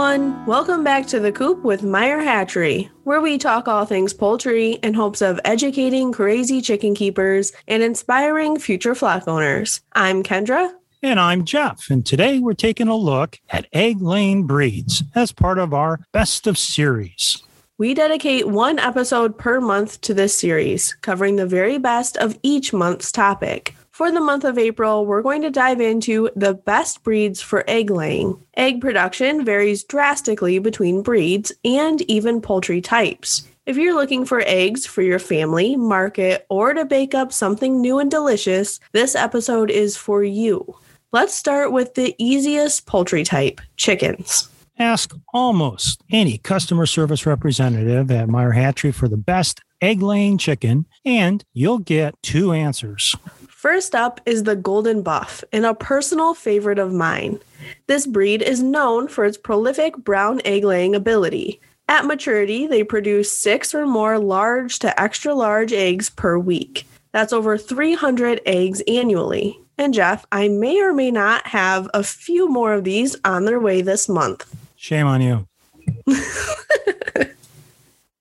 Welcome back to the Coop with Meyer Hatchery, where we talk all things poultry in hopes of educating crazy chicken keepers and inspiring future flock owners. I'm Kendra. And I'm Jeff. And today we're taking a look at egg laying breeds as part of our best of series. We dedicate one episode per month to this series, covering the very best of each month's topic. For the month of April, we're going to dive into the best breeds for egg laying. Egg production varies drastically between breeds and even poultry types. If you're looking for eggs for your family, market, or to bake up something new and delicious, this episode is for you. Let's start with the easiest poultry type chickens. Ask almost any customer service representative at Meyer Hatchery for the best egg laying chicken, and you'll get two answers. First up is the Golden Buff, and a personal favorite of mine. This breed is known for its prolific brown egg laying ability. At maturity, they produce six or more large to extra large eggs per week. That's over 300 eggs annually. And Jeff, I may or may not have a few more of these on their way this month. Shame on you.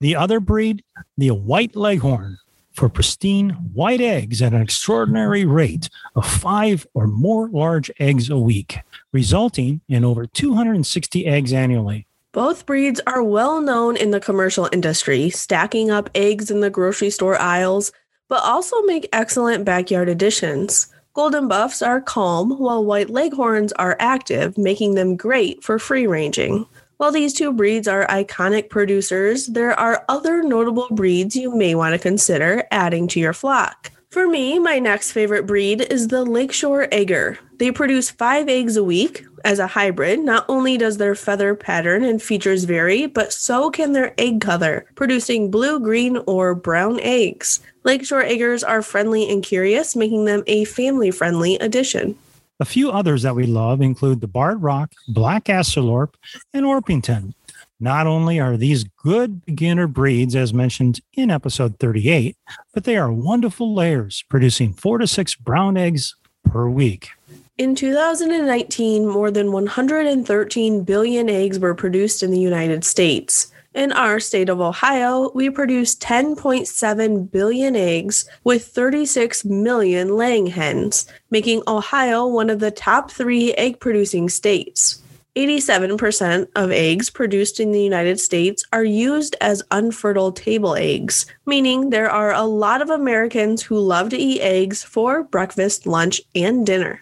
the other breed, the white leghorn, for pristine white eggs at an extraordinary rate of five or more large eggs a week, resulting in over 260 eggs annually. Both breeds are well known in the commercial industry, stacking up eggs in the grocery store aisles, but also make excellent backyard additions. Golden Buffs are calm, while White Leghorns are active, making them great for free ranging. While these two breeds are iconic producers, there are other notable breeds you may want to consider adding to your flock. For me, my next favorite breed is the Lakeshore Egger. They produce five eggs a week. As a hybrid, not only does their feather pattern and features vary, but so can their egg color, producing blue, green, or brown eggs. Lakeshore Eggers are friendly and curious, making them a family friendly addition. A few others that we love include the Barred Rock, Black Australorp, and Orpington. Not only are these good beginner breeds, as mentioned in episode 38, but they are wonderful layers, producing four to six brown eggs per week. In 2019, more than 113 billion eggs were produced in the United States. In our state of Ohio, we produce 10.7 billion eggs with 36 million laying hens, making Ohio one of the top three egg producing states. 87% of eggs produced in the United States are used as unfertile table eggs, meaning there are a lot of Americans who love to eat eggs for breakfast, lunch, and dinner.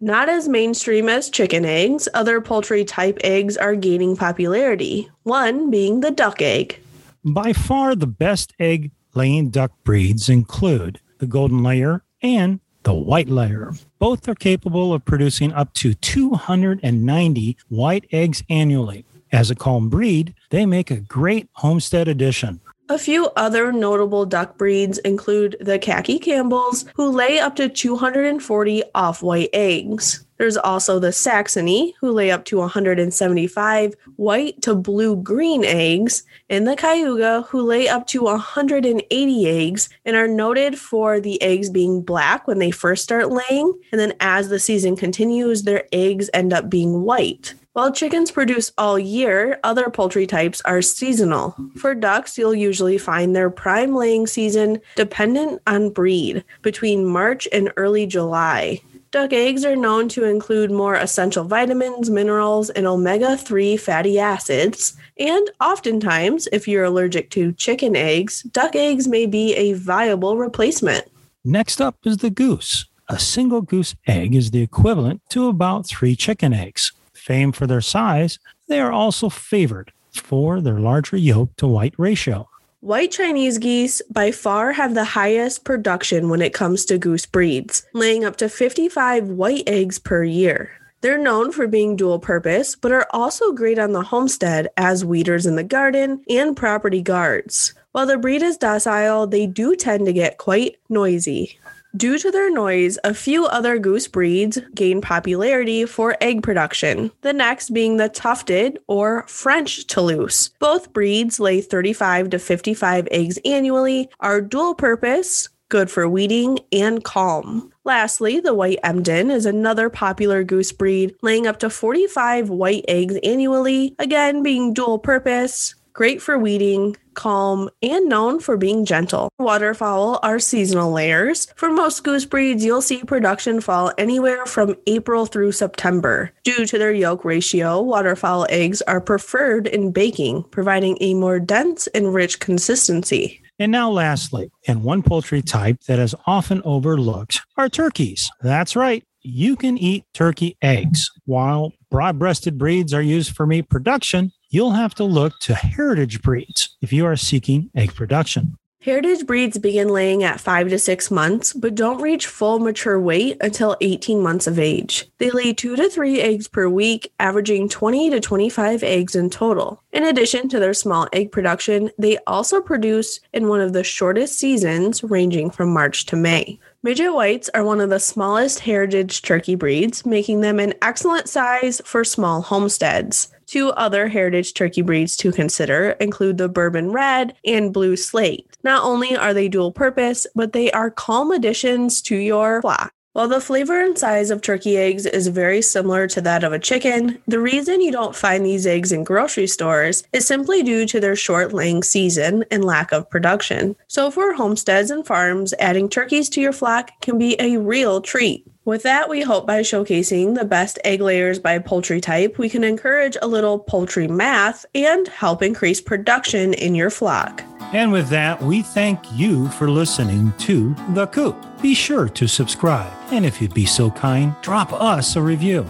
Not as mainstream as chicken eggs, other poultry type eggs are gaining popularity, one being the duck egg. By far, the best egg laying duck breeds include the golden layer and the white layer. Both are capable of producing up to 290 white eggs annually. As a calm breed, they make a great homestead addition. A few other notable duck breeds include the khaki Campbells, who lay up to 240 off white eggs. There's also the Saxony, who lay up to 175 white to blue green eggs, and the Cayuga, who lay up to 180 eggs and are noted for the eggs being black when they first start laying, and then as the season continues, their eggs end up being white. While chickens produce all year, other poultry types are seasonal. For ducks, you'll usually find their prime laying season dependent on breed between March and early July. Duck eggs are known to include more essential vitamins, minerals, and omega 3 fatty acids. And oftentimes, if you're allergic to chicken eggs, duck eggs may be a viable replacement. Next up is the goose. A single goose egg is the equivalent to about three chicken eggs famed for their size, they are also favored for their larger yolk to white ratio. White Chinese geese by far have the highest production when it comes to goose breeds, laying up to 55 white eggs per year. They're known for being dual purpose, but are also great on the homestead as weeders in the garden and property guards. While the breed is docile, they do tend to get quite noisy. Due to their noise, a few other goose breeds gain popularity for egg production, the next being the tufted or French Toulouse. Both breeds lay 35 to 55 eggs annually, are dual purpose, good for weeding, and calm. Lastly, the White Emden is another popular goose breed, laying up to 45 white eggs annually, again being dual purpose, great for weeding, calm, and known for being gentle. Waterfowl are seasonal layers. For most goose breeds, you'll see production fall anywhere from April through September. Due to their yolk ratio, waterfowl eggs are preferred in baking, providing a more dense and rich consistency. And now, lastly, and one poultry type that is often overlooked are turkeys. That's right. You can eat turkey eggs. While broad breasted breeds are used for meat production, you'll have to look to heritage breeds if you are seeking egg production. Heritage breeds begin laying at 5 to 6 months, but don't reach full mature weight until 18 months of age. They lay 2 to 3 eggs per week, averaging 20 to 25 eggs in total. In addition to their small egg production, they also produce in one of the shortest seasons, ranging from March to May. Midget whites are one of the smallest heritage turkey breeds, making them an excellent size for small homesteads. Two other heritage turkey breeds to consider include the bourbon red and blue slate. Not only are they dual purpose, but they are calm additions to your flock. While the flavor and size of turkey eggs is very similar to that of a chicken, the reason you don't find these eggs in grocery stores is simply due to their short laying season and lack of production. So, for homesteads and farms, adding turkeys to your flock can be a real treat. With that, we hope by showcasing the best egg layers by poultry type, we can encourage a little poultry math and help increase production in your flock. And with that, we thank you for listening to The Coop. Be sure to subscribe, and if you'd be so kind, drop us a review.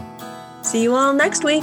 See you all next week.